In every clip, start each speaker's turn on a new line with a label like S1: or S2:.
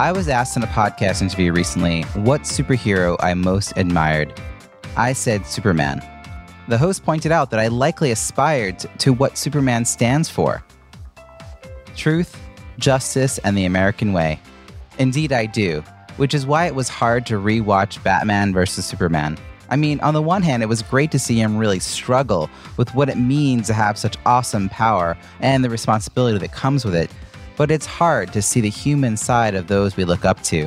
S1: I was asked in a podcast interview recently what superhero I most admired. I said Superman. The host pointed out that I likely aspired to what Superman stands for truth, justice, and the American way. Indeed, I do, which is why it was hard to rewatch Batman vs. Superman. I mean, on the one hand, it was great to see him really struggle with what it means to have such awesome power and the responsibility that comes with it, but it's hard to see the human side of those we look up to.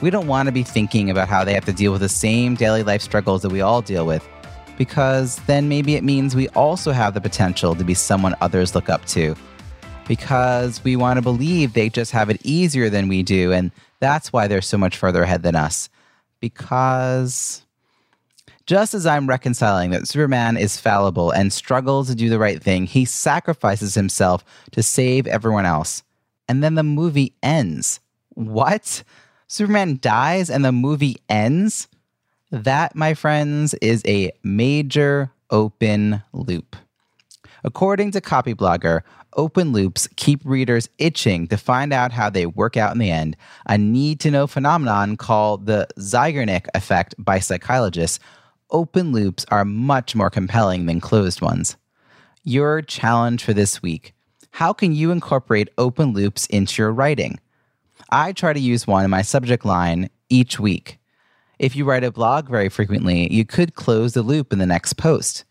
S1: We don't want to be thinking about how they have to deal with the same daily life struggles that we all deal with, because then maybe it means we also have the potential to be someone others look up to because we want to believe they just have it easier than we do. And that's why they're so much further ahead than us. Because just as I'm reconciling that Superman is fallible and struggles to do the right thing, he sacrifices himself to save everyone else. And then the movie ends. What? Superman dies and the movie ends? That, my friends, is a major open loop. According to Copyblogger, open loops keep readers itching to find out how they work out in the end, a need to know phenomenon called the Zeigarnik effect by psychologists. Open loops are much more compelling than closed ones. Your challenge for this week how can you incorporate open loops into your writing? I try to use one in my subject line each week. If you write a blog very frequently, you could close the loop in the next post.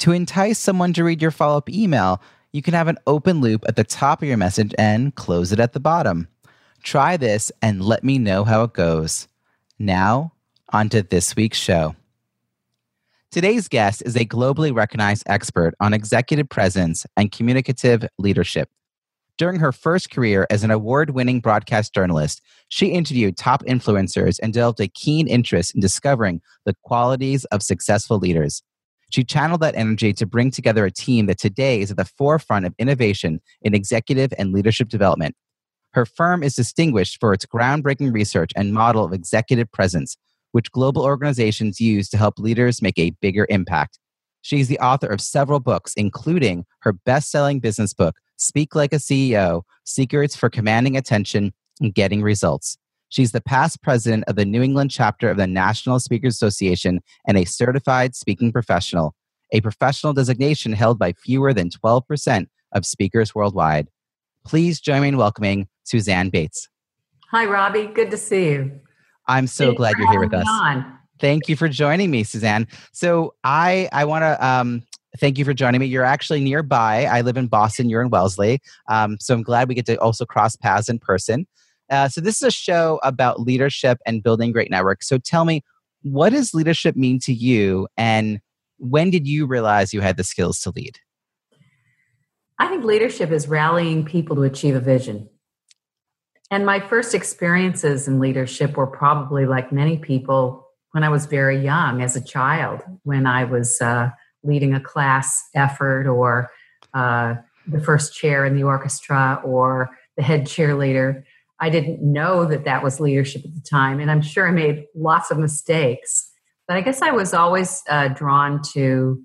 S1: To entice someone to read your follow up email, you can have an open loop at the top of your message and close it at the bottom. Try this and let me know how it goes. Now, on to this week's show. Today's guest is a globally recognized expert on executive presence and communicative leadership. During her first career as an award winning broadcast journalist, she interviewed top influencers and developed a keen interest in discovering the qualities of successful leaders. She channeled that energy to bring together a team that today is at the forefront of innovation in executive and leadership development. Her firm is distinguished for its groundbreaking research and model of executive presence, which global organizations use to help leaders make a bigger impact. She's the author of several books, including her best selling business book, Speak Like a CEO Secrets for Commanding Attention and Getting Results. She's the past president of the New England chapter of the National Speakers Association and a certified speaking professional, a professional designation held by fewer than 12% of speakers worldwide. Please join me in welcoming Suzanne Bates.
S2: Hi, Robbie. Good to see you.
S1: I'm so Thanks glad you're here with us. On. Thank you for joining me, Suzanne. So I I want to um, thank you for joining me. You're actually nearby. I live in Boston. You're in Wellesley. Um, so I'm glad we get to also cross paths in person. Uh, so this is a show about leadership and building great networks. So tell me, what does leadership mean to you, and when did you realize you had the skills to lead?
S2: I think leadership is rallying people to achieve a vision. And my first experiences in leadership were probably like many people when I was very young as a child, when I was uh, leading a class effort or uh, the first chair in the orchestra or the head cheerleader. I didn't know that that was leadership at the time, and I'm sure I made lots of mistakes. But I guess I was always uh, drawn to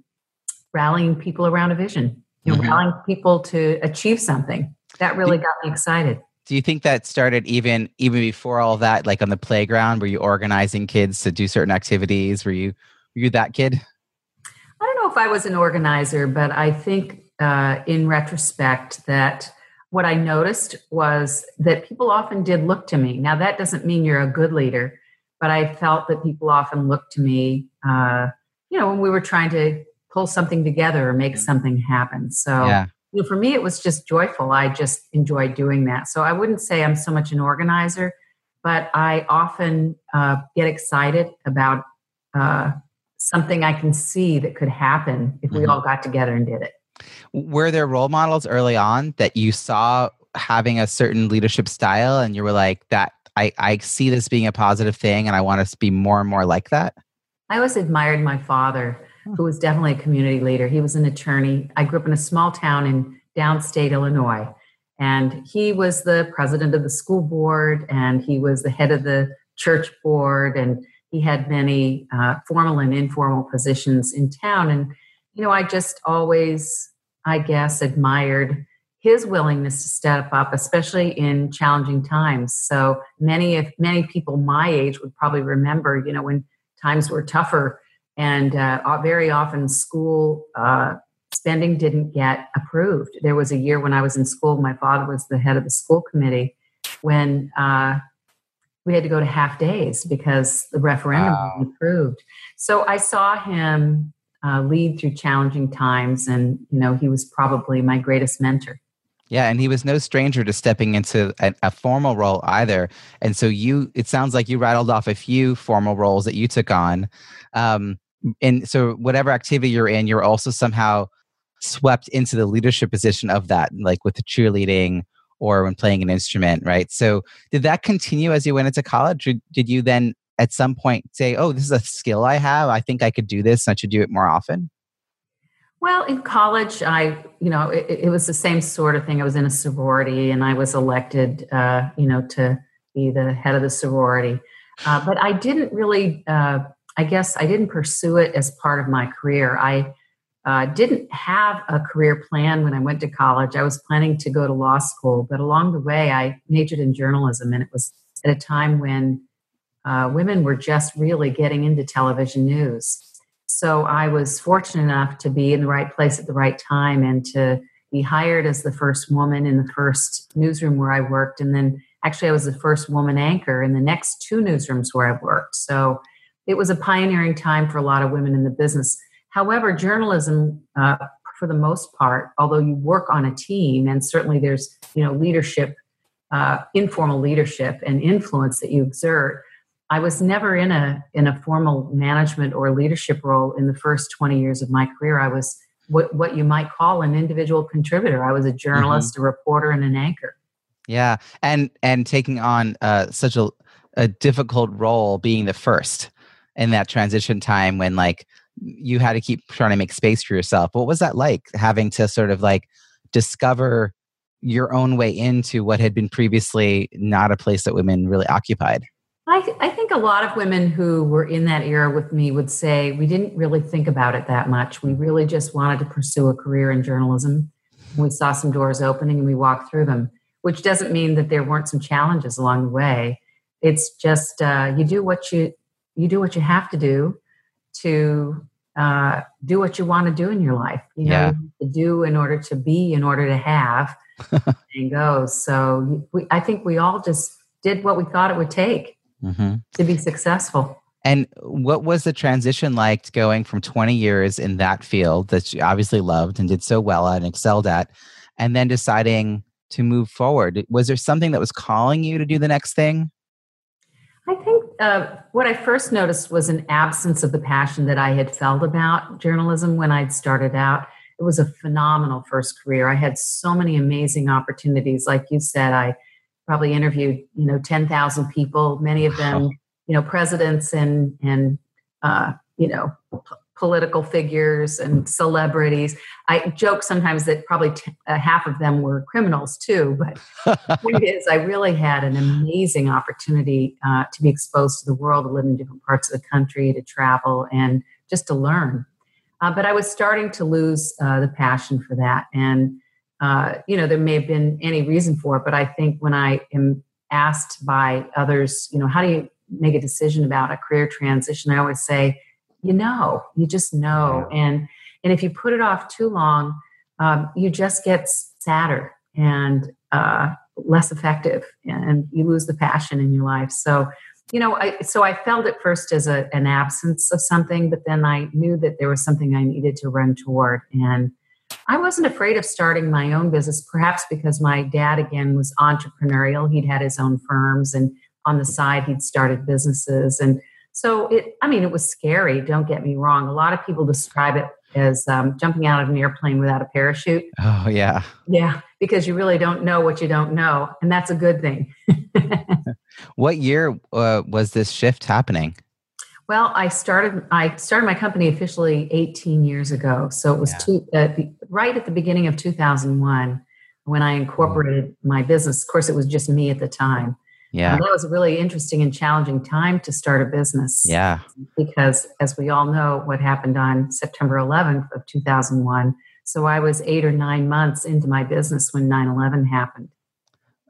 S2: rallying people around a vision, you know, mm-hmm. rallying people to achieve something. That really got me excited
S1: do you think that started even even before all that like on the playground? Were you organizing kids to do certain activities? Were you were you that kid?
S2: I don't know if i was an organizer but i think uh, in retrospect that what i noticed was that people often did look to me. Now that doesn't mean you're a good leader but i felt that people often looked to me uh, you know when we were trying to pull something together or make something happen. So yeah you know, for me, it was just joyful. I just enjoyed doing that. So I wouldn't say I'm so much an organizer, but I often uh, get excited about uh, something I can see that could happen if we mm-hmm. all got together and did it.
S1: Were there role models early on that you saw having a certain leadership style and you were like, that I, I see this being a positive thing and I want to be more and more like that?
S2: I always admired my father, who was definitely a community leader. He was an attorney. I grew up in a small town in downstate Illinois, and he was the president of the school board and he was the head of the church board, and he had many uh, formal and informal positions in town. And, you know, I just always, I guess, admired his willingness to step up, especially in challenging times. So many, if many people my age would probably remember, you know, when times were tougher, and uh, very often school uh, spending didn't get approved. There was a year when I was in school. My father was the head of the school committee when uh, we had to go to half days because the referendum wow. was approved. So I saw him uh, lead through challenging times, and you know, he was probably my greatest mentor.
S1: Yeah, and he was no stranger to stepping into a, a, formal role either. And so you, it sounds like you rattled off a few formal roles that you took on. Um, and so whatever activity you're in, you're also somehow swept into the leadership position of that, like with the cheerleading or when playing an instrument, right? So did that continue as you went into college? Or did you then at some point say, oh, this is a skill I have. I think I could do this. I should do it more often?
S2: Well, in college, I, you know, it, it, was the same sort of thing. I was in a sorority and I was elected, uh, you know, to be the head of the sorority. Uh, but I didn't really, uh, I guess, I didn't pursue it as part of my career. I uh, didn't have a career plan when I went to college. I was planning to go to law school, but along the way, I majored in journalism, and it was at a time when uh, women were just really getting into television news. So I was fortunate enough to be in the right place at the right time and to be hired as the first woman in the first newsroom where I worked. And then actually, I was the first woman anchor in the next two newsrooms where I worked. So it was a pioneering time for a lot of women in the business. However, journalism, uh, for the most part, although you work on a team and certainly there's you know leadership, uh, informal leadership and influence that you exert, I was never in a in a formal management or leadership role in the first 20 years of my career. I was what what you might call an individual contributor. I was a journalist, mm-hmm. a reporter, and an anchor.
S1: Yeah, and and taking on uh, such a a difficult role, being the first in that transition time when like you had to keep trying to make space for yourself. What was that like having to sort of like discover your own way into what had been previously not a place that women really occupied?
S2: I, th- I, think a lot of women who were in that era with me would say we didn't really think about it that much. We really just wanted to pursue a career in journalism. We saw some doors opening and we walked through them, which doesn't mean that there weren't some challenges along the way. It's just uh, you do what you you do what you have to do to uh, do what you want to do in your life. You know, yeah. to do in order to be, in order to have, and go. So we, I think we all just did what we thought it would take mm-hmm. to be successful.
S1: And what was the transition like going from 20 years in that field that you obviously loved and did so well at and excelled at, and then deciding to move forward? Was there something that was calling you to do the next thing?
S2: I think uh, what I first noticed was an absence of the passion that I had felt about journalism when I'd started out. It was a phenomenal first career. I had so many amazing opportunities. Like you said, I probably interviewed you know 10,000 people, many of them you know presidents and and uh, you know political figures and celebrities. I joke sometimes that probably t- uh, half of them were criminals too, but the point is, I really had an amazing opportunity uh, to be exposed to the world, to live in different parts of the country, to travel, and just to learn. Uh, but I was starting to lose uh, the passion for that, and uh, you know, there may have been any reason for it, but I think when I am asked by others, you know, how do you make a decision about a career transition? I always say, you know, you just know, and and if you put it off too long, um, you just get sadder and uh, less effective, and you lose the passion in your life. So, you know, I, so I felt it first as a, an absence of something, but then I knew that there was something I needed to run toward, and I wasn't afraid of starting my own business, perhaps because my dad, again, was entrepreneurial. He'd had his own firms, and on the side, he'd started businesses. And so, it, I mean, it was scary, don't get me wrong. A lot of people describe it as um, jumping out of an airplane without a parachute.
S1: Oh, yeah.
S2: Yeah, because you really don't know what you don't know. And that's a good thing.
S1: What year uh, was this shift happening?
S2: Well, I started. I started my company officially 18 years ago, so it was yeah. two, uh, right at the beginning of 2001 when I incorporated mm-hmm. my business. Of course, it was just me at the time.
S1: Yeah,
S2: and that was a really interesting and challenging time to start a business.
S1: Yeah,
S2: because as we all know, what happened on September 11th of 2001. So I was eight or nine months into my business when 9/11 happened.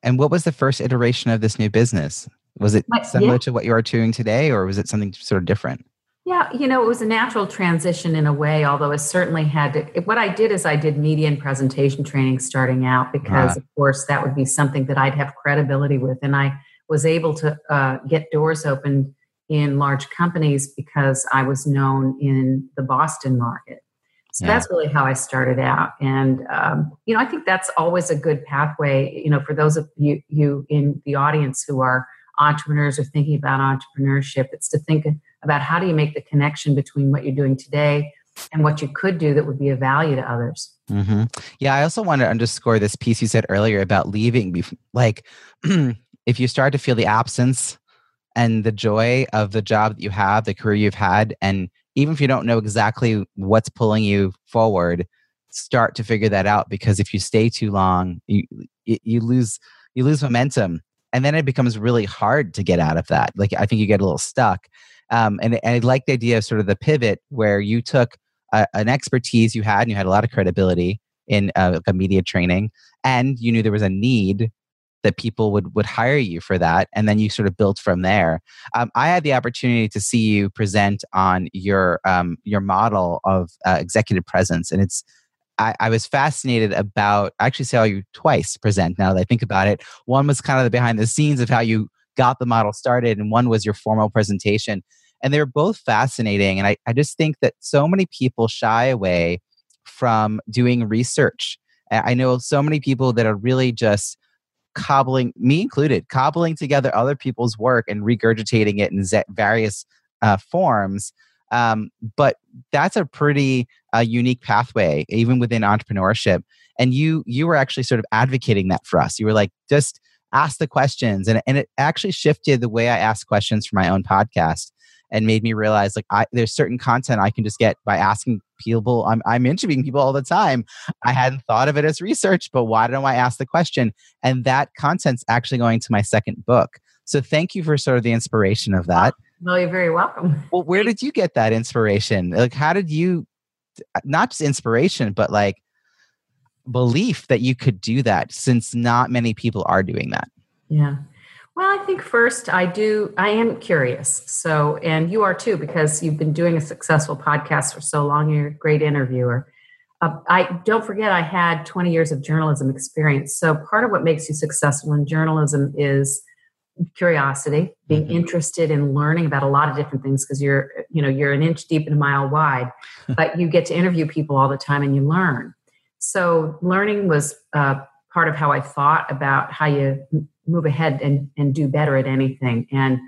S1: And what was the first iteration of this new business? Was it similar yeah. to what you are doing today, or was it something sort of different?
S2: Yeah, you know, it was a natural transition in a way, although it certainly had to. What I did is I did media and presentation training starting out because, uh of course, that would be something that I'd have credibility with. And I was able to uh, get doors opened in large companies because I was known in the Boston market. So yeah. that's really how I started out. And, um, you know, I think that's always a good pathway, you know, for those of you, you in the audience who are entrepreneurs or thinking about entrepreneurship, it's to think about how do you make the connection between what you're doing today and what you could do that would be of value to others.
S1: Mm-hmm. Yeah, I also want to underscore this piece you said earlier about leaving. Like, if you start to feel the absence and the joy of the job that you have, the career you've had, and even if you don't know exactly what's pulling you forward, start to figure that out because if you stay too long, you you lose you lose momentum. And then it becomes really hard to get out of that. Like i think you get a little stuck. Um, and, and i like the idea of sort of the pivot where you took a, an expertise you had and you had a lot of credibility in uh, a media training and you knew there was a need that people would would hire you for that and then you sort of built from there um, i had the opportunity to see you present on your um, your model of uh, executive presence and it's I, I, was fascinated about I actually saw you twice present now that I think about it. One was kind of the behind the scenes of how you got the model started, and one was your formal presentation. And they were both fascinating. And I, I just think that so many people shy away from doing research. I know so many people that are really just cobbling, me included, cobbling together other people's work and regurgitating it in various uh, forms um, but that's a pretty uh, unique pathway, even within entrepreneurship. And you you were actually sort of advocating that for us. You were like, just ask the questions, and and it actually shifted the way I ask questions for my own podcast, and made me realize like I, there's certain content I can just get by asking people. I'm I'm interviewing people all the time. I hadn't thought of it as research, but why don't I ask the question? And that content's actually going to my second book. So thank you for sort of the inspiration of that.
S2: Well, you're very welcome.
S1: Well, where did you get that inspiration? Like, how did you, not just inspiration, but like belief that you could do that since not many people are doing that?
S2: Yeah. Well, I think first I do, I am curious. So, and you are too, because you've been doing a successful podcast for so long. You're a great interviewer. Uh, I don't forget I had 20 years of journalism experience. So, part of what makes you successful in journalism is curiosity, being mm-hmm. interested in learning about a lot of different things because you're, you know, you're an inch deep and a mile wide, but you get to interview people all the time and you learn. So learning was uh, part of how I thought about how you move ahead and, and do better at anything. And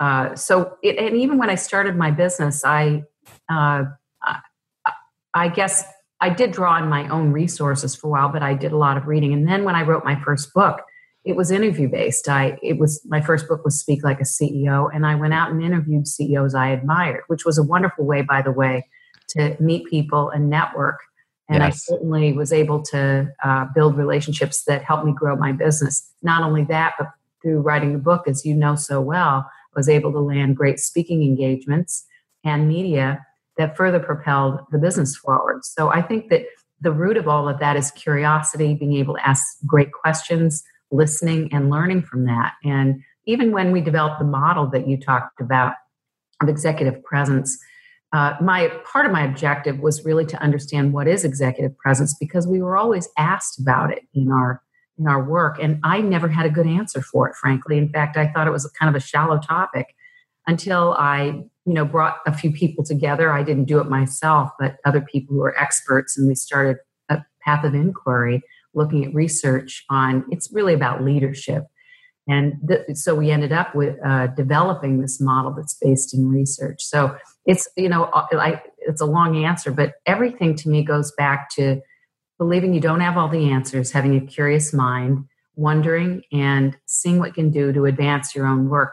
S2: uh, so, it, and even when I started my business, I, uh, I guess I did draw on my own resources for a while, but I did a lot of reading. And then when I wrote my first book, it was interview based. I it was my first book was Speak Like a CEO, and I went out and interviewed CEOs I admired, which was a wonderful way, by the way, to meet people and network. And yes. I certainly was able to uh, build relationships that helped me grow my business. Not only that, but through writing the book, as you know so well, I was able to land great speaking engagements and media that further propelled the business forward. So I think that the root of all of that is curiosity, being able to ask great questions, listening and learning from that. And even when we developed the model that you talked about of executive presence, uh, my part of my objective was really to understand what is executive presence because we were always asked about it in our in our work, and I never had a good answer for it. Frankly, in fact, I thought it was kind of a shallow topic until I you know brought a few people together. I didn't do it myself, but other people who were experts, and we started a path of inquiry looking at research on it's really about leadership. And th- so we ended up with uh, developing this model that's based in research. So it's, you know, uh, I, it's a long answer, but everything to me goes back to believing you don't have all the answers, having a curious mind, wondering and seeing what can do to advance your own work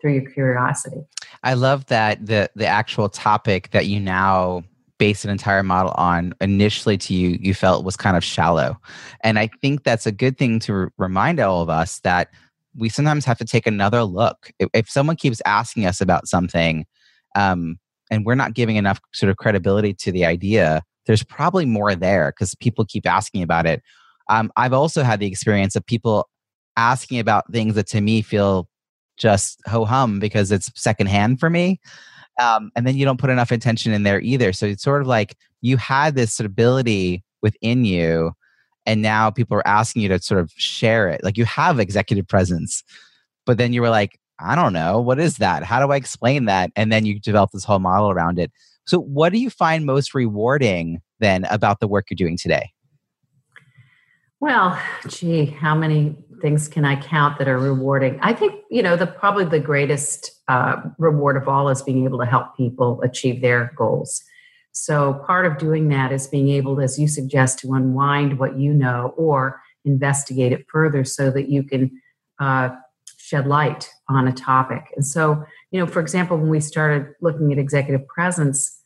S2: through your curiosity.
S1: I love that the the actual topic that you now base an entire model on initially to you you felt was kind of shallow. And I think that's a good thing to r- remind all of us that we sometimes have to take another look. If, if someone keeps asking us about something um, and we're not giving enough sort of credibility to the idea, there's probably more there because people keep asking about it. Um, I've also had the experience of people asking about things that to me feel just ho hum because it's secondhand for me. Um, and then you don't put enough attention in there either. So it's sort of like you had this ability within you, and now people are asking you to sort of share it. Like you have executive presence, but then you were like, I don't know, what is that? How do I explain that? And then you develop this whole model around it. So, what do you find most rewarding then about the work you're doing today?
S2: Well, gee, how many things can I count that are rewarding? I think you know the probably the greatest uh, reward of all is being able to help people achieve their goals. So part of doing that is being able, as you suggest, to unwind what you know or investigate it further so that you can uh, shed light on a topic. And so, you know, for example, when we started looking at executive presence,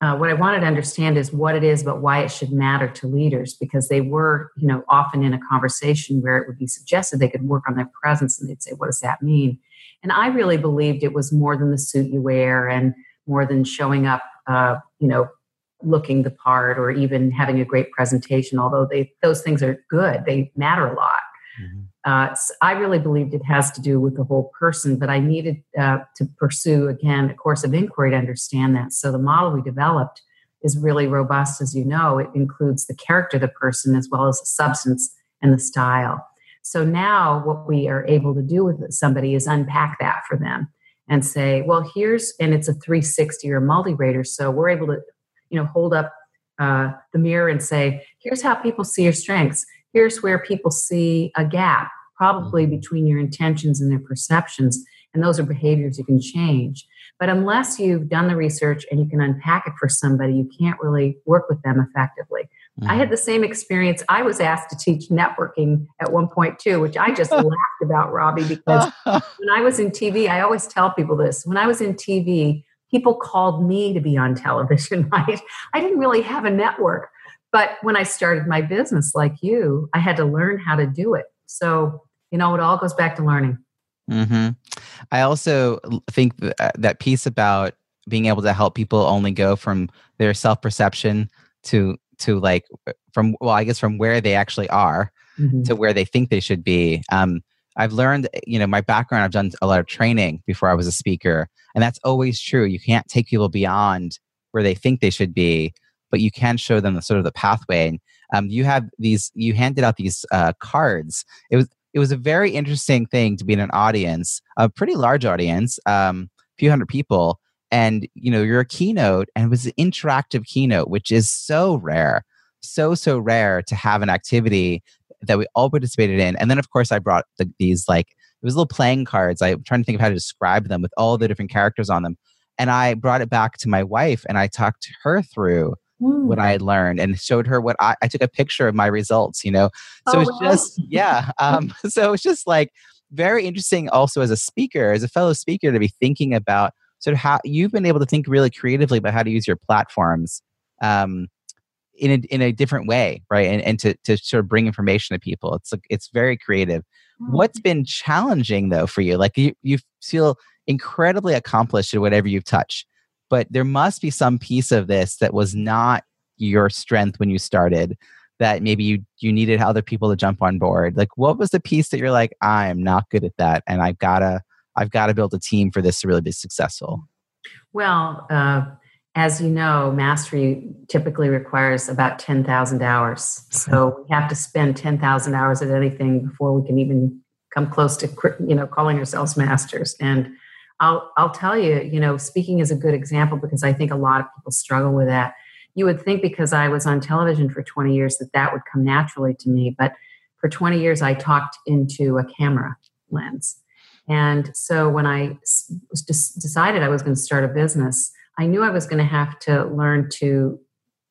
S2: uh, what I wanted to understand is what it is, but why it should matter to leaders because they were, you know, often in a conversation where it would be suggested they could work on their presence and they'd say, what does that mean? And I really believed it was more than the suit you wear and more than showing up, uh, you know, looking the part or even having a great presentation, although they, those things are good, they matter a lot. Mm-hmm. Uh, so I really believed it has to do with the whole person, but I needed uh, to pursue again a course of inquiry to understand that. So the model we developed is really robust, as you know. It includes the character of the person as well as the substance and the style. So now what we are able to do with somebody is unpack that for them and say, well, here's, and it's a 360 or multi-rater. So we're able to, you know, hold up uh, the mirror and say, here's how people see your strengths here's where people see a gap, probably mm-hmm. between your intentions and their perceptions. And those are behaviors you can change. But unless you've done the research and you can unpack it for somebody, you can't really work with them effectively. Mm-hmm. I had the same experience. I was asked to teach networking at one point too, which I just laughed about, Robbie, because when I was in TV, I always tell people this. When I was in TV, people called me to be on television, right? I didn't really have a network. But when I started my business, like you, I had to learn how to do it. So, you know, it all goes back to learning.
S1: Mm-hmm. I also think uh, that piece about being able to help people only go from their self perception to to like uh, from well, I guess from where they actually are mm-hmm. to where they think they should be. Um, I've learned, you know, my background. I've done a lot of training before I was a speaker, and that's always true. You can't take people beyond where they think they should be but you can show them the sort of the pathway. And um, you have these, you handed out these uh, cards. It was it was a very interesting thing to be in an audience, a pretty large audience, um, a few hundred people, and you know you're a keynote, and it was an interactive keynote, which is so rare, so so rare to have an activity that we all participated in. And then of course I brought the, these like it was little playing cards. I'm trying to think of how to describe them with all the different characters on them. And I brought it back to my wife and I talked her through mm. what I had learned and showed her what I, I took a picture of my results, you know. So oh, it's wow. just, yeah. Um, so it's just like very interesting also as a speaker, as a fellow speaker, to be thinking about sort of how you've been able to think really creatively about how to use your platforms um, in a, in a different way, right? And, and to, to sort of bring information to people. It's like, it's very creative. Mm. What's been challenging though for you? Like you, you feel incredibly accomplished in whatever you've touched but there must be some piece of this that was not your strength when you started that maybe you you needed other people to jump on board like what was the piece that you're like i'm not good at that and i've gotta i've gotta build a team for this to really be successful
S2: well uh, as you know mastery typically requires about 10000 hours so we have to spend 10000 hours at anything before we can even come close to you know calling ourselves masters and I'll I'll tell you, you know, speaking is a good example because I think a lot of people struggle with that. You would think because I was on television for 20 years that that would come naturally to me, but for 20 years I talked into a camera lens. And so when I decided I was going to start a business, I knew I was going to have to learn to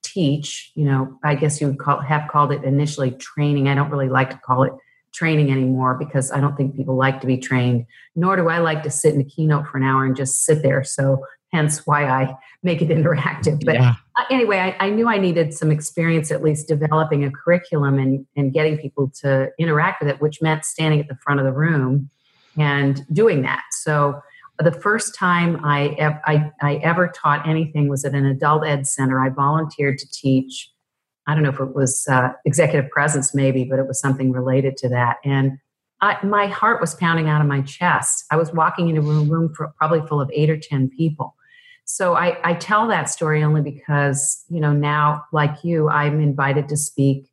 S2: teach, you know, I guess you would call have called it initially training. I don't really like to call it training anymore because I don't think people like to be trained, nor do I like to sit in a keynote for an hour and just sit there. So hence why I make it interactive. But yeah. Anyway, I, I, knew I needed some experience at least developing a curriculum and, and getting people to interact with it, which meant standing at the front of the room and doing that. So the first time I, I, I ever taught anything was at an adult ed center. I volunteered to teach. I don't know if it was uh, executive presence, maybe, but it was something related to that. And I, my heart was pounding out of my chest. I was walking into a room for, probably full of eight or 10 people. So I, I tell that story only because, you know, now, like you, I'm invited to speak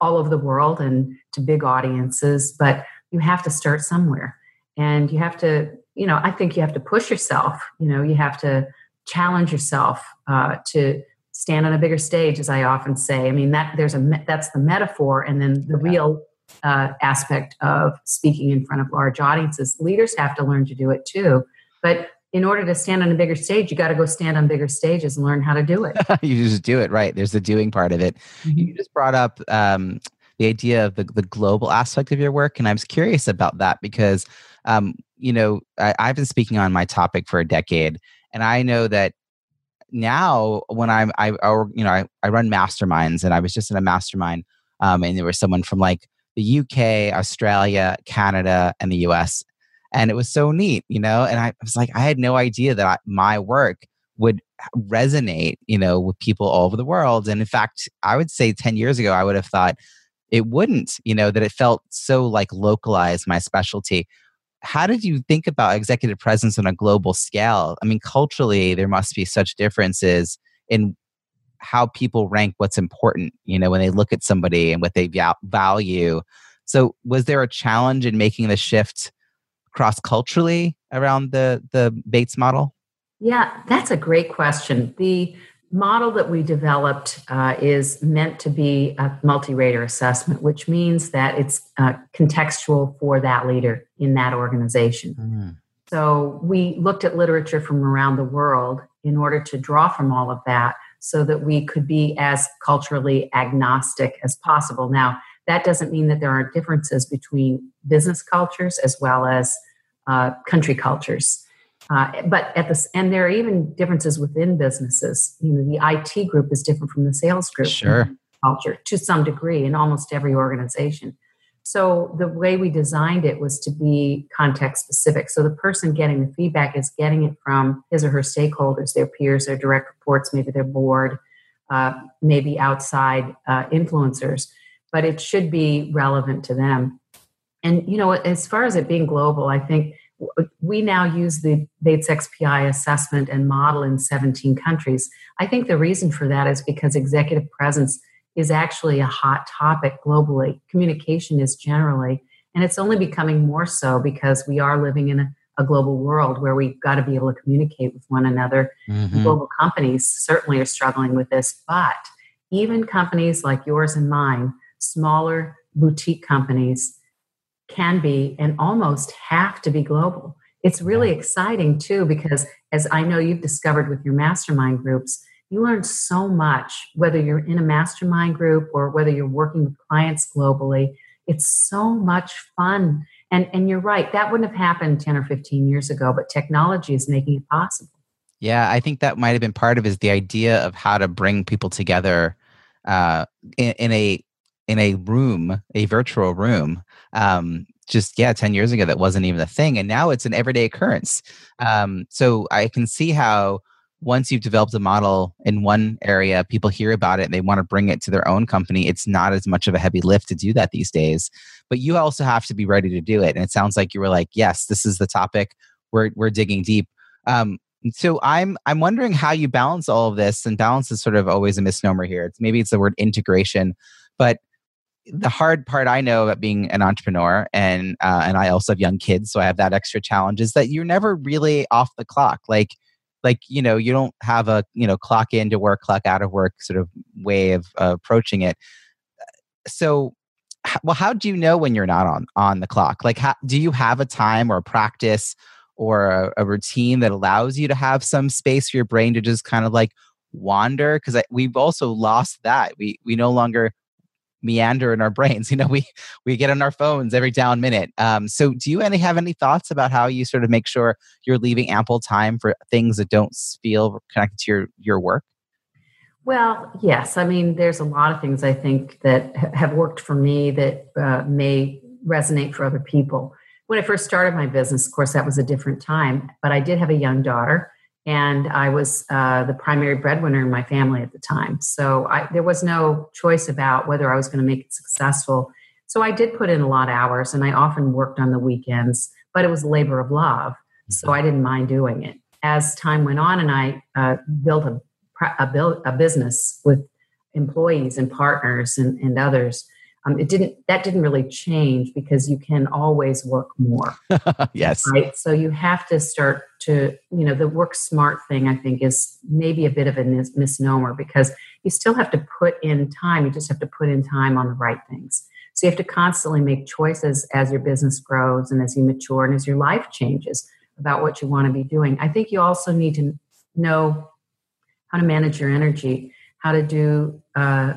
S2: all over the world and to big audiences, but you have to start somewhere. And you have to you know, I think you have to push yourself. You know, you have to challenge yourself uh, to stand on a bigger stage, as I often say. I mean, that there's a that's the metaphor, and then the real uh, aspect of speaking in front of large audiences. Leaders have to learn to do it too, but in order to stand on a bigger stage, you got to go stand on bigger stages and learn how to do it.
S1: you just do it, right? There's the doing part of it. Mm-hmm. You just brought up um, the idea of the, the global aspect of your work, and I was curious about that because um, you know, I, I've been speaking on my topic for a decade, and I know that now when I'm I you know I, I run masterminds and I was just in a mastermind um, and there was someone from like the UK, Australia, Canada, and the US, and it was so neat, you know. And I was like, I had no idea that I, my work would resonate, you know, with people all over the world. And in fact, I would say ten years ago, I would have thought it wouldn't, you know, that it felt so like localized, my specialty how did you think about executive presence on a global scale? I mean, culturally, there must be such differences in how people rank what's important, you know, when they look at somebody and what they value. So, was there a challenge in making the shift cross culturally around the, the Bates model?
S2: Yeah, that's a great question. The model that we developed uh, is meant to be a multi-rater assessment which means that it's uh, contextual for that leader in that organization. Mm. so we looked at literature from around the world in order to draw from all of that so that we could be as culturally agnostic as possible. Now that doesn't mean that there aren't differences between business cultures as well as uh, country cultures uh, but at this, and there are even differences within businesses. You know, the IT group is different from the sales group.
S1: Sure.
S2: Culture to some degree in almost every organization. So the way we designed it was to be context specific. So the person getting the feedback is getting it from his or her stakeholders, their peers, their direct reports, maybe their board, uh, maybe outside uh, influencers, but it should be relevant to them. And you know, as far as it being global, I think we now use the Bates XPI assessment and model in 17 countries. I think the reason for that is because executive presence is actually a hot topic globally. Communication is generally, and it's only becoming more so because we are living in a, a global world where we've got to be able to communicate with one another. Mm-hmm. Global companies certainly are struggling with this, but even companies like yours and mine, smaller boutique companies, can be and almost have to be global. It's really exciting too, because as I know you've discovered with your mastermind groups, you learn so much, whether you're in a mastermind group or whether you're working with clients globally. It's so much fun. And, and you're right, that wouldn't have happened 10 or 15 years ago, but technology is making it possible.
S1: Yeah, I think that might have been part of is the idea of how to bring people together uh, in, in a in a room, a virtual room. Um, just yeah, ten years ago that wasn't even a thing, and now it's an everyday occurrence. Um, so I can see how once you've developed a model in one area, people hear about it and they want to bring it to their own company. It's not as much of a heavy lift to do that these days, but you also have to be ready to do it. And it sounds like you were like, yes, this is the topic. We're we're digging deep. Um, so I'm I'm wondering how you balance all of this, and balance is sort of always a misnomer here. It's maybe it's the word integration, but the hard part I know about being an entrepreneur, and uh, and I also have young kids, so I have that extra challenge is that you're never really off the clock. Like, like you know, you don't have a you know clock in to work, clock out of work sort of way of uh, approaching it. So, well, how do you know when you're not on on the clock? Like, how, do you have a time or a practice or a, a routine that allows you to have some space for your brain to just kind of like wander? Because we've also lost that. We we no longer meander in our brains. You know, we we get on our phones every down minute. Um, so, do you any have any thoughts about how you sort of make sure you're leaving ample time for things that don't feel connected to your your work?
S2: Well, yes. I mean, there's a lot of things I think that have worked for me that uh, may resonate for other people. When I first started my business, of course, that was a different time, but I did have a young daughter and I was uh, the primary breadwinner in my family at the time. So I, there was no choice about whether I was going to make it successful. So I did put in a lot of hours, and I often worked on the weekends, but it was a labor of love, so mm-hmm. I didn't mind doing it. As time went on, and I uh, built a, a, build, a business with employees and partners and, and others, um, it didn't that didn't really change because you can always work more.
S1: Yes.
S2: Right? So you have to start to you know the work smart thing i think is maybe a bit of a mis- misnomer because you still have to put in time. You just have to put in time on the right things. So you have to constantly make choices as your business grows and as you mature and as your life changes about what you want to be doing. I think you also need to know how to manage your energy how to do uh,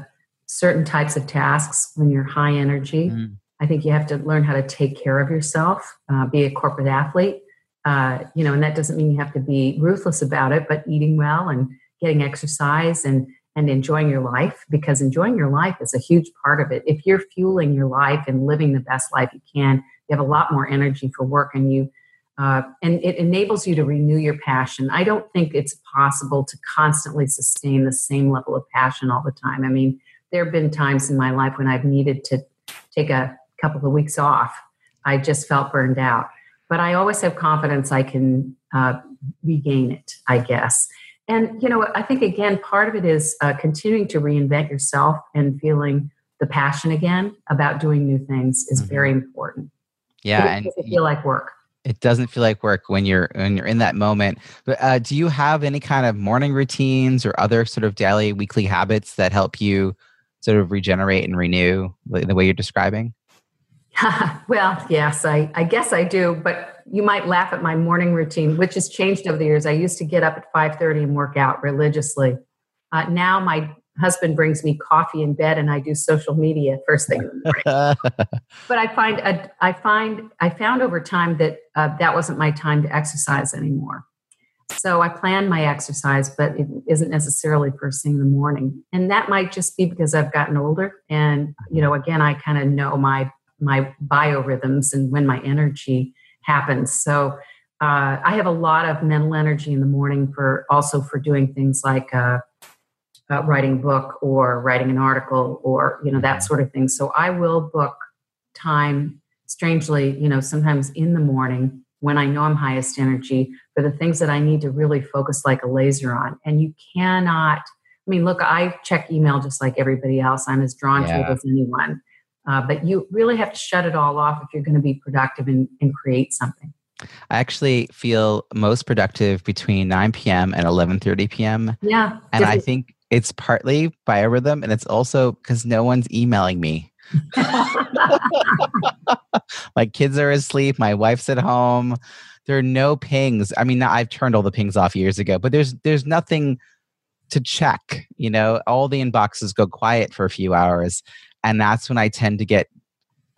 S2: certain types of tasks when you're high energy. Mm. I think you have to learn how to take care of yourself, uh, be a corporate athlete. Uh, you know, and that doesn't mean you have to be ruthless about it, but eating well and getting exercise and and enjoying your life because enjoying your life is a huge part of it. If you're fueling your life and living the best life you can, you have a lot more energy for work and you uh, and it enables you to renew your passion. I don't think it's possible to constantly sustain the same level of passion all the time. I mean, there have been times in my life when I've needed to take a couple of weeks off. I just felt burned out. But I always have confidence I can uh, regain it, I guess. And, you know, I think again, part of it is uh, continuing to reinvent yourself and feeling the passion again about doing new things is mm-hmm. very important.
S1: Yeah.
S2: It doesn't feel like work.
S1: It doesn't feel like work when you're when you're in that moment. But uh, do you have any kind of morning routines or other sort of daily, weekly habits that help you sort of regenerate and renew the way you're describing?
S2: well, yes, I, I guess I do, but you might laugh at my morning routine, which has changed over the years. I used to get up at 5.30 and work out religiously. Uh, now my husband brings me coffee in bed and I do social media first thing in the morning. but I find, a, I find, I found over time that uh, that wasn't my time to exercise anymore. So I plan my exercise, but it isn't necessarily first thing in the morning. And that might just be because I've gotten older. And, you know, again, I kind of know my my biorhythms and when my energy happens. So uh, I have a lot of mental energy in the morning for also for doing things like uh, uh, writing a book or writing an article or you know that sort of thing. So I will book time. Strangely, you know, sometimes in the morning when I know I'm highest energy for the things that I need to really focus like a laser on. And you cannot, I mean, look, I check email just like everybody else. I'm as drawn yeah. to it as anyone. Uh, but you really have to shut it all off if you're going to be productive and, and create something.
S1: I actually feel most productive between 9 p.m. and 11:30 p.m.
S2: Yeah,
S1: and I think it's partly biorhythm, and it's also because no one's emailing me. my kids are asleep. My wife's at home. There are no pings. I mean, I've turned all the pings off years ago, but there's there's nothing to check. You know, all the inboxes go quiet for a few hours, and that's when I tend to get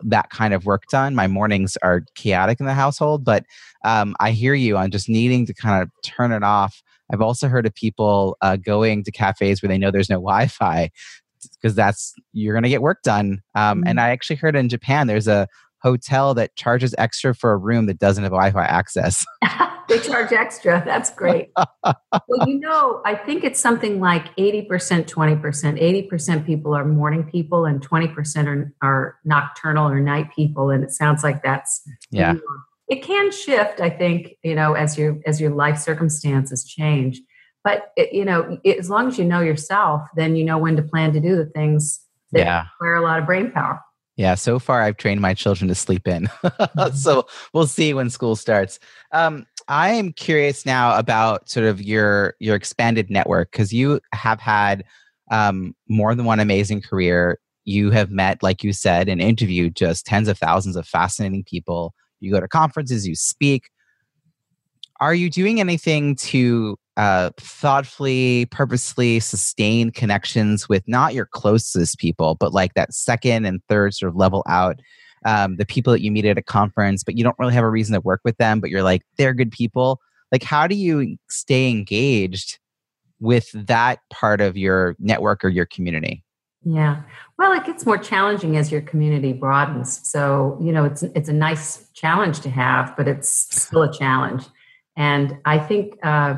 S1: that kind of work done. My mornings are chaotic in the household, but um, I hear you on just needing to kind of turn it off. I've also heard of people uh, going to cafes where they know there's no Wi-Fi because that's you're going to get work done. Um, mm-hmm. And I actually heard in Japan there's a hotel that charges extra for a room that doesn't have Wi-Fi access.
S2: they charge extra. That's great. well, you know, I think it's something like 80%, 20%. 80% people are morning people and 20% are, are nocturnal or night people. And it sounds like that's
S1: yeah.
S2: It can shift, I think, you know, as your as your life circumstances change. But it, you know, it, as long as you know yourself, then you know when to plan to do the things that yeah. require a lot of brain power.
S1: Yeah, so far I've trained my children to sleep in. so we'll see when school starts. Um, I am curious now about sort of your your expanded network because you have had um, more than one amazing career. You have met, like you said, and interviewed just tens of thousands of fascinating people. You go to conferences, you speak. Are you doing anything to uh, thoughtfully, purposely sustain connections with not your closest people, but like that second and third sort of level out. Um, the people that you meet at a conference, but you don't really have a reason to work with them, but you're like, they're good people. Like, how do you stay engaged with that part of your network or your community?
S2: Yeah. Well, it gets more challenging as your community broadens. So, you know, it's it's a nice challenge to have, but it's still a challenge. And I think uh,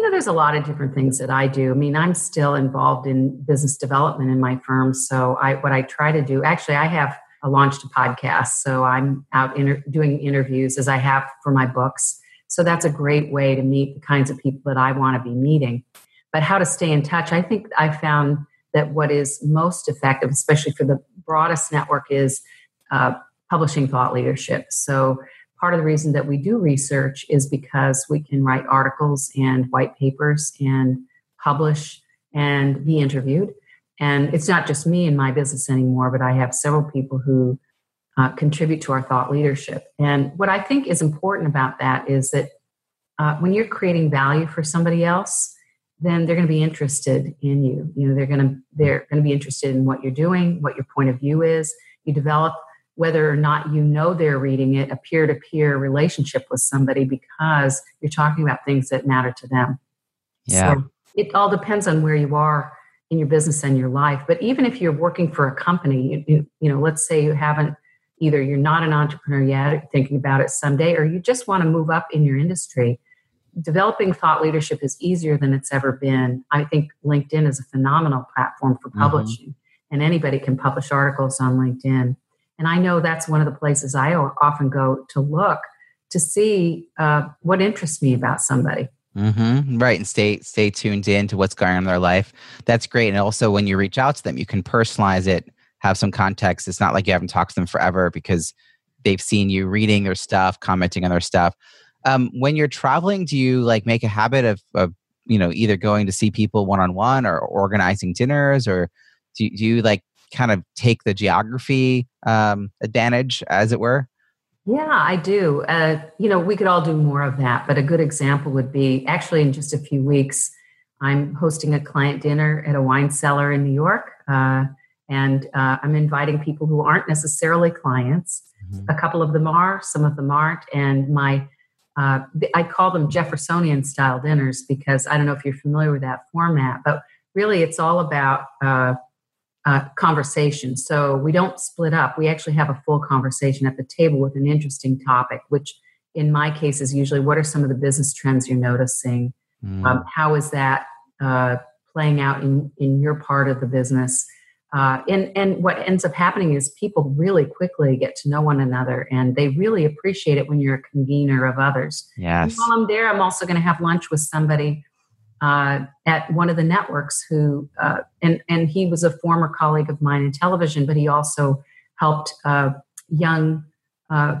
S2: you know, there's a lot of different things that I do. I mean, I'm still involved in business development in my firm. So I what I try to do, actually, I have a launched a podcast. So I'm out inter- doing interviews as I have for my books. So that's a great way to meet the kinds of people that I want to be meeting. But how to stay in touch, I think I found that what is most effective, especially for the broadest network, is uh, publishing thought leadership. So part of the reason that we do research is because we can write articles and white papers and publish and be interviewed. And it's not just me in my business anymore, but I have several people who uh, contribute to our thought leadership. And what I think is important about that is that uh, when you're creating value for somebody else, then they're going to be interested in you. You know, they're going to they're going to be interested in what you're doing, what your point of view is. You develop whether or not you know they're reading it, a peer to peer relationship with somebody because you're talking about things that matter to them.
S1: Yeah.
S2: So it all depends on where you are in your business and your life. But even if you're working for a company, you, you know, let's say you haven't either you're not an entrepreneur yet, thinking about it someday, or you just want to move up in your industry. Developing thought leadership is easier than it's ever been. I think LinkedIn is a phenomenal platform for mm-hmm. publishing, mm-hmm. and anybody can publish articles on LinkedIn. And I know that's one of the places I often go to look to see uh, what interests me about somebody.
S1: Mm-hmm. Right, and stay stay tuned in to what's going on in their life. That's great. And also, when you reach out to them, you can personalize it, have some context. It's not like you haven't talked to them forever because they've seen you reading their stuff, commenting on their stuff. Um, when you're traveling, do you like make a habit of, of you know either going to see people one on one or organizing dinners, or do, do you like kind of take the geography um, advantage, as it were?
S2: Yeah, I do. Uh, you know, we could all do more of that, but a good example would be actually in just a few weeks, I'm hosting a client dinner at a wine cellar in New York. Uh, and uh, I'm inviting people who aren't necessarily clients. Mm-hmm. A couple of them are, some of them aren't. And my, uh, I call them Jeffersonian style dinners because I don't know if you're familiar with that format, but really it's all about uh, conversation. So we don't split up. We actually have a full conversation at the table with an interesting topic, which in my case is usually what are some of the business trends you're noticing? Mm. Um, how is that uh, playing out in, in your part of the business? Uh, and, and what ends up happening is people really quickly get to know one another and they really appreciate it when you're a convener of others.
S1: Yes.
S2: And while I'm there, I'm also going to have lunch with somebody uh, at one of the networks who uh, and and he was a former colleague of mine in television but he also helped a young uh,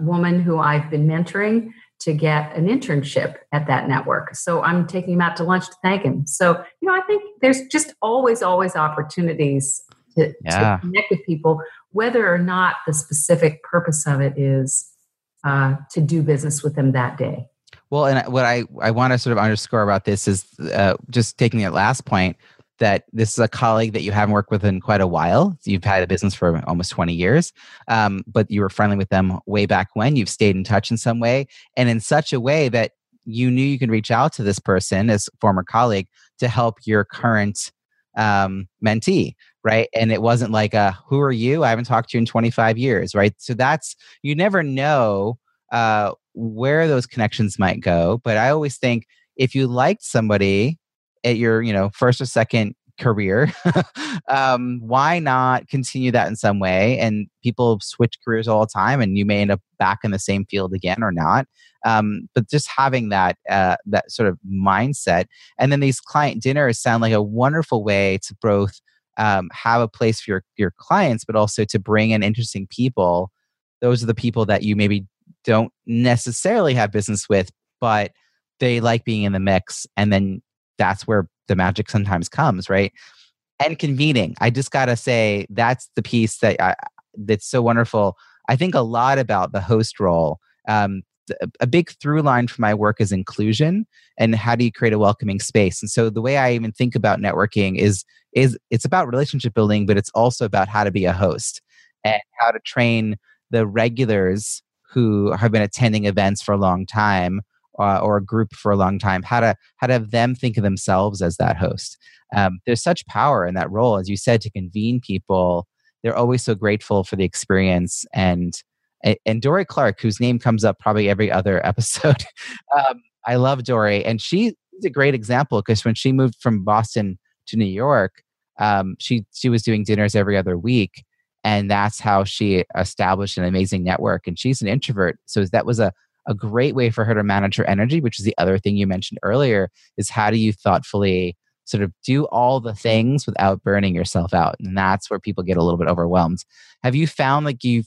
S2: woman who i've been mentoring to get an internship at that network. So i'm taking him out to lunch to thank him. So you know i think there's just always always opportunities to, yeah. to connect with people whether or not the specific purpose of it is uh, to do business with them that day
S1: well, and what I, I want to sort of underscore about this is uh, just taking that last point that this is a colleague that you haven't worked with in quite a while. You've had a business for almost 20 years, um, but you were friendly with them way back when. You've stayed in touch in some way and in such a way that you knew you could reach out to this person as former colleague to help your current um, mentee right and it wasn't like a who are you i haven't talked to you in 25 years right so that's you never know uh, where those connections might go. But I always think if you liked somebody at your, you know, first or second career, um, why not continue that in some way? And people switch careers all the time, and you may end up back in the same field again or not. Um, but just having that uh, that sort of mindset, and then these client dinners sound like a wonderful way to both um, have a place for your your clients, but also to bring in interesting people. Those are the people that you maybe don't necessarily have business with, but they like being in the mix. And then that's where the magic sometimes comes, right? And convening. I just got to say, that's the piece that I, that's so wonderful. I think a lot about the host role. Um, a big through line for my work is inclusion and how do you create a welcoming space and so the way i even think about networking is is it's about relationship building but it's also about how to be a host and how to train the regulars who have been attending events for a long time uh, or a group for a long time how to how to have them think of themselves as that host um, there's such power in that role as you said to convene people they're always so grateful for the experience and and Dorie Clark, whose name comes up probably every other episode. um, I love Dorie, and she's a great example because when she moved from Boston to New York, um, she she was doing dinners every other week, and that's how she established an amazing network. And she's an introvert, so that was a a great way for her to manage her energy, which is the other thing you mentioned earlier. Is how do you thoughtfully sort of do all the things without burning yourself out, and that's where people get a little bit overwhelmed. Have you found like you've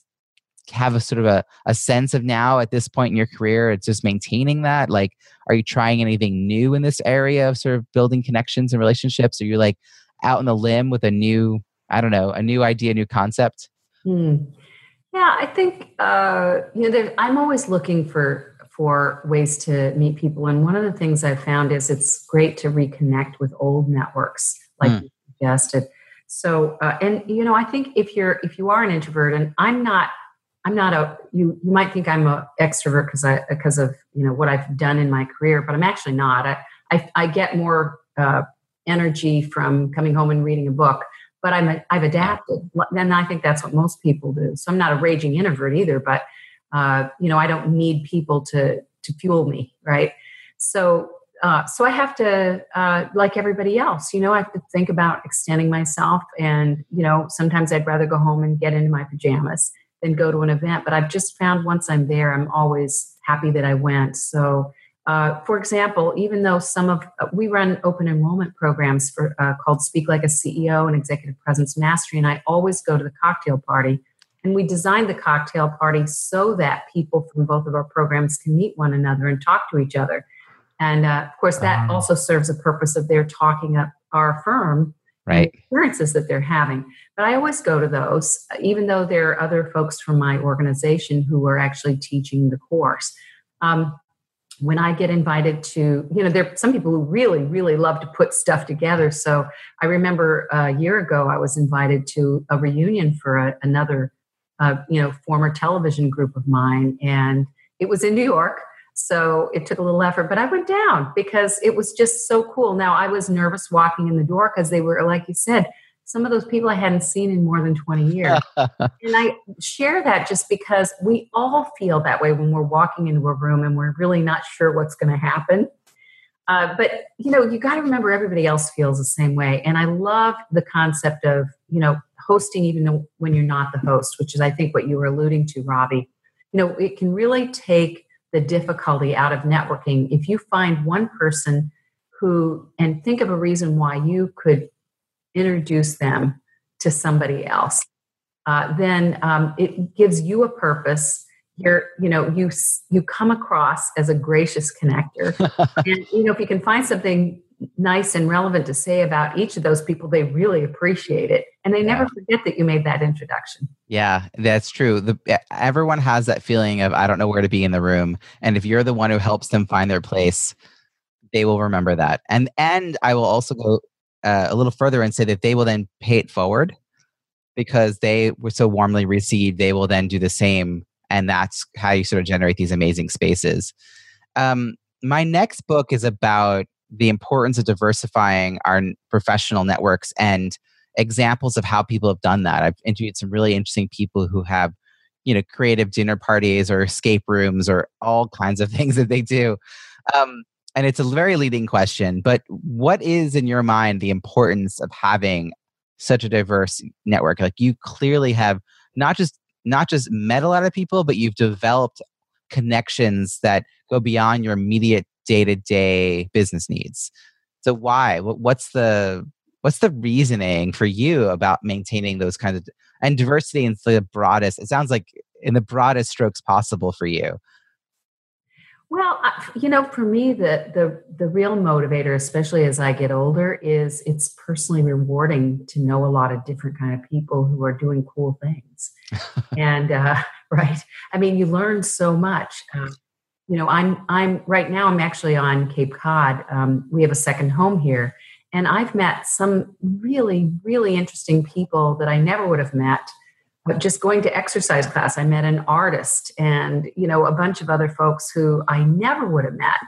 S1: a sort of a, a sense of now at this point in your career it's just maintaining that like are you trying anything new in this area of sort of building connections and relationships are you like out on the limb with a new i don't know a new idea new concept
S2: hmm. yeah i think uh, you know i'm always looking for for ways to meet people and one of the things i've found is it's great to reconnect with old networks like mm. you suggested so uh, and you know i think if you're if you are an introvert and i'm not I'm not a you you might think I'm a extrovert because I because of you know what I've done in my career, but I'm actually not. I I, I get more uh, energy from coming home and reading a book, but I'm a, I've adapted, and I think that's what most people do. So I'm not a raging introvert either, but uh, you know I don't need people to to fuel me, right? So uh, so I have to, uh, like everybody else, you know, I have to think about extending myself. And, you know, sometimes I'd rather go home and get into my pajamas than go to an event. But I've just found once I'm there, I'm always happy that I went. So, uh, for example, even though some of uh, we run open enrollment programs for uh, called Speak Like a CEO and Executive Presence Mastery, and I always go to the cocktail party. And we designed the cocktail party so that people from both of our programs can meet one another and talk to each other. And uh, of course, that um, also serves a purpose of their talking up our firm
S1: right.
S2: experiences that they're having. But I always go to those, even though there are other folks from my organization who are actually teaching the course. Um, when I get invited to, you know, there are some people who really, really love to put stuff together. So I remember a year ago, I was invited to a reunion for a, another, uh, you know, former television group of mine, and it was in New York. So it took a little effort, but I went down because it was just so cool. Now I was nervous walking in the door because they were, like you said, some of those people I hadn't seen in more than 20 years. and I share that just because we all feel that way when we're walking into a room and we're really not sure what's going to happen. Uh, but you know, you got to remember everybody else feels the same way. And I love the concept of you know hosting even when you're not the host, which is I think what you were alluding to, Robbie. You know, it can really take the difficulty out of networking if you find one person who and think of a reason why you could introduce them to somebody else uh, then um, it gives you a purpose you're you know you you come across as a gracious connector and you know if you can find something nice and relevant to say about each of those people, they really appreciate it. And they yeah. never forget that you made that introduction.
S1: Yeah, that's true. The, everyone has that feeling of, I don't know where to be in the room. And if you're the one who helps them find their place, they will remember that. And, and I will also go uh, a little further and say that they will then pay it forward because they were so warmly received. They will then do the same. And that's how you sort of generate these amazing spaces. Um, my next book is about the importance of diversifying our professional networks and examples of how people have done that. I've interviewed some really interesting people who have, you know, creative dinner parties or escape rooms or all kinds of things that they do. Um, and it's a very leading question, but what is in your mind the importance of having such a diverse network? Like you clearly have not just not just met a lot of people, but you've developed connections that go beyond your immediate day to day business needs. So why? What's the what's the reasoning for you about maintaining those kinds of and diversity in the broadest? It sounds like in the broadest strokes possible for you.
S2: Well, you know, for me, the the the real motivator, especially as I get older, is it's personally rewarding to know a lot of different kind of people who are doing cool things. and uh, right, I mean, you learn so much. Um, you know, I'm I'm right now. I'm actually on Cape Cod. Um, we have a second home here, and I've met some really really interesting people that I never would have met. But just going to exercise class, I met an artist and you know a bunch of other folks who I never would have met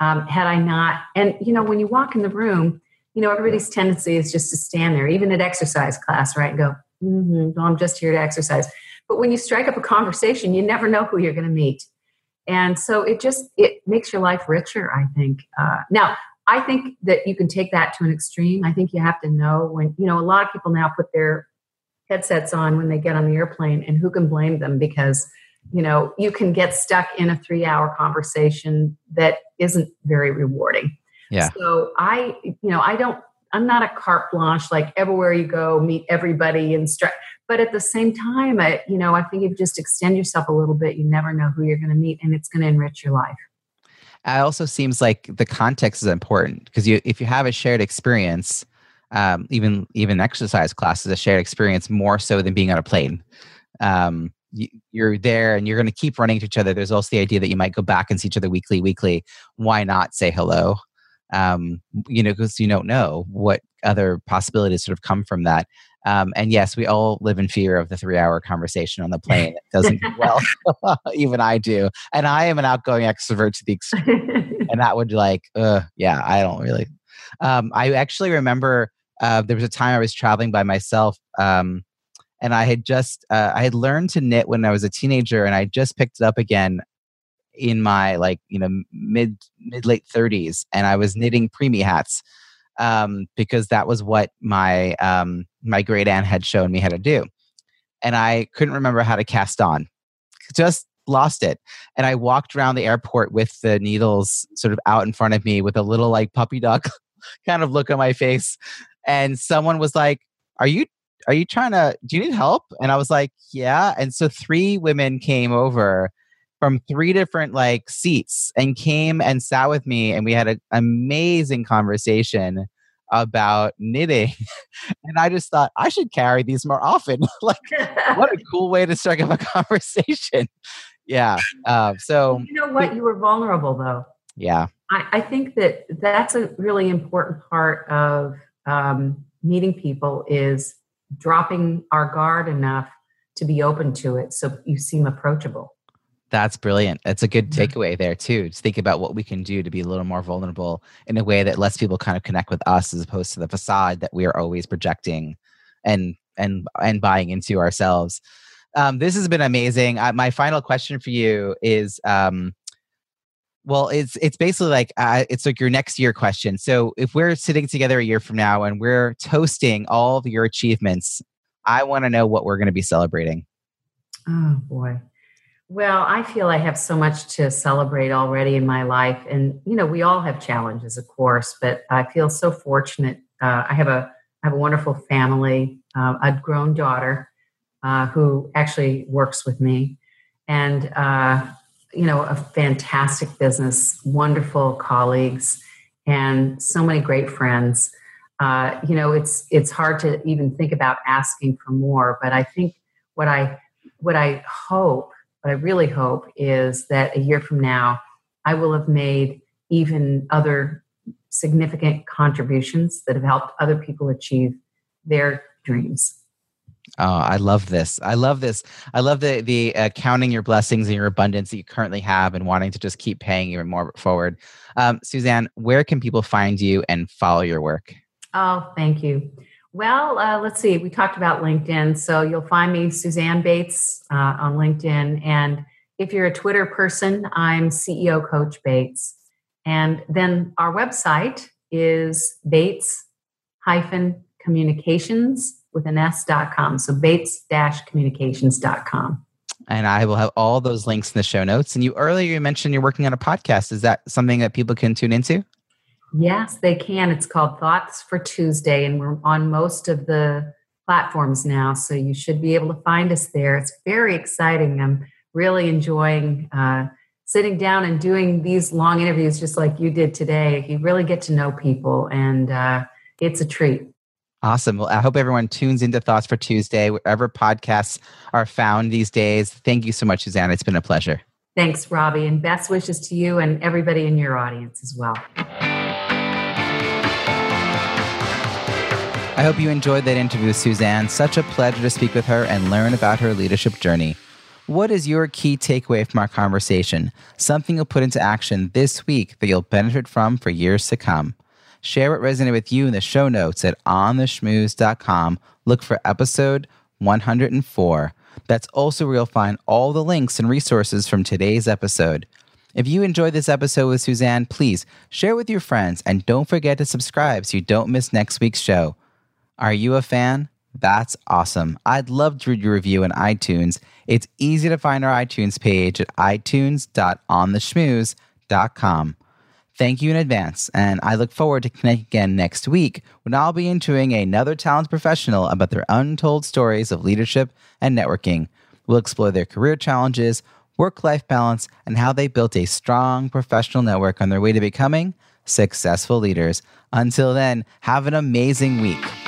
S2: um, had I not. And you know, when you walk in the room, you know everybody's tendency is just to stand there, even at exercise class, right? And go, mm-hmm, well, I'm just here to exercise. But when you strike up a conversation, you never know who you're going to meet and so it just it makes your life richer i think uh, now i think that you can take that to an extreme i think you have to know when you know a lot of people now put their headsets on when they get on the airplane and who can blame them? Because you know you can get stuck in a three hour conversation that isn't very rewarding.
S1: Yeah.
S2: So i you know i don't i'm not a carte blanche like everywhere you go meet everybody and stri- but at the same time I, you know i think if you just extend yourself a little bit you never know who you're going to meet and it's going to enrich your life.
S1: It also seems like the context is important because you if you have a shared experience um, even even exercise class is a shared experience more so than being on a plane um, you, you're there and you're going to keep running to each other there's also the idea that you might go back and see each other weekly weekly why not say hello um, you know because you don't know what other possibilities sort of come from that um, and yes, we all live in fear of the three hour conversation on the plane. It doesn't well. Even I do. And I am an outgoing extrovert to the extreme. and that would like, uh, yeah, I don't really. Um, I actually remember uh, there was a time I was traveling by myself. Um, and I had just, uh, I had learned to knit when I was a teenager and I just picked it up again in my like, you know, mid, mid late 30s. And I was knitting preemie hats um, because that was what my um, my great aunt had shown me how to do, and I couldn't remember how to cast on. Just lost it, and I walked around the airport with the needles sort of out in front of me with a little like puppy dog kind of look on my face, and someone was like, "Are you?" Are you trying to? Do you need help? And I was like, Yeah. And so three women came over from three different like seats and came and sat with me and we had an amazing conversation about knitting and i just thought i should carry these more often like what a cool way to strike up a conversation yeah uh, so
S2: you know what you were vulnerable though
S1: yeah
S2: I, I think that that's a really important part of um, meeting people is dropping our guard enough to be open to it so you seem approachable
S1: that's brilliant. That's a good takeaway there too. Just think about what we can do to be a little more vulnerable in a way that lets people kind of connect with us as opposed to the facade that we are always projecting and and and buying into ourselves. Um, this has been amazing. Uh, my final question for you is, um, well, it's it's basically like uh, it's like your next year question. So if we're sitting together a year from now and we're toasting all of your achievements, I want to know what we're going to be celebrating.
S2: Oh boy. Well, I feel I have so much to celebrate already in my life. And, you know, we all have challenges, of course, but I feel so fortunate. Uh, I have a I have a wonderful family, uh, a grown daughter uh, who actually works with me, and uh, you know, a fantastic business, wonderful colleagues, and so many great friends. Uh, you know, it's it's hard to even think about asking for more, but I think what I what I hope what I really hope is that a year from now, I will have made even other significant contributions that have helped other people achieve their dreams.
S1: Oh, I love this. I love this. I love the the uh, counting your blessings and your abundance that you currently have, and wanting to just keep paying even more forward. Um, Suzanne, where can people find you and follow your work?
S2: Oh, thank you. Well, uh, let's see. We talked about LinkedIn. So you'll find me, Suzanne Bates, uh, on LinkedIn. And if you're a Twitter person, I'm CEO Coach Bates. And then our website is Bates hyphen communications with an S.com. So Bates communications.com.
S1: And I will have all those links in the show notes. And you earlier you mentioned you're working on a podcast. Is that something that people can tune into?
S2: Yes, they can. It's called Thoughts for Tuesday, and we're on most of the platforms now. So you should be able to find us there. It's very exciting. I'm really enjoying uh, sitting down and doing these long interviews just like you did today. You really get to know people, and uh, it's a treat.
S1: Awesome. Well, I hope everyone tunes into Thoughts for Tuesday, wherever podcasts are found these days. Thank you so much, Suzanne. It's been a pleasure.
S2: Thanks, Robbie, and best wishes to you and everybody in your audience as well.
S1: I hope you enjoyed that interview with Suzanne. Such a pleasure to speak with her and learn about her leadership journey. What is your key takeaway from our conversation? Something you'll put into action this week that you'll benefit from for years to come. Share what resonated with you in the show notes at ontheschmooze.com. Look for episode 104. That's also where you'll find all the links and resources from today's episode. If you enjoyed this episode with Suzanne, please share with your friends and don't forget to subscribe so you don't miss next week's show. Are you a fan? That's awesome. I'd love to read your review in iTunes. It's easy to find our iTunes page at itunes.ontheschmooze.com. Thank you in advance, and I look forward to connecting again next week when I'll be interviewing another talented professional about their untold stories of leadership and networking. We'll explore their career challenges, work life balance, and how they built a strong professional network on their way to becoming successful leaders. Until then, have an amazing week.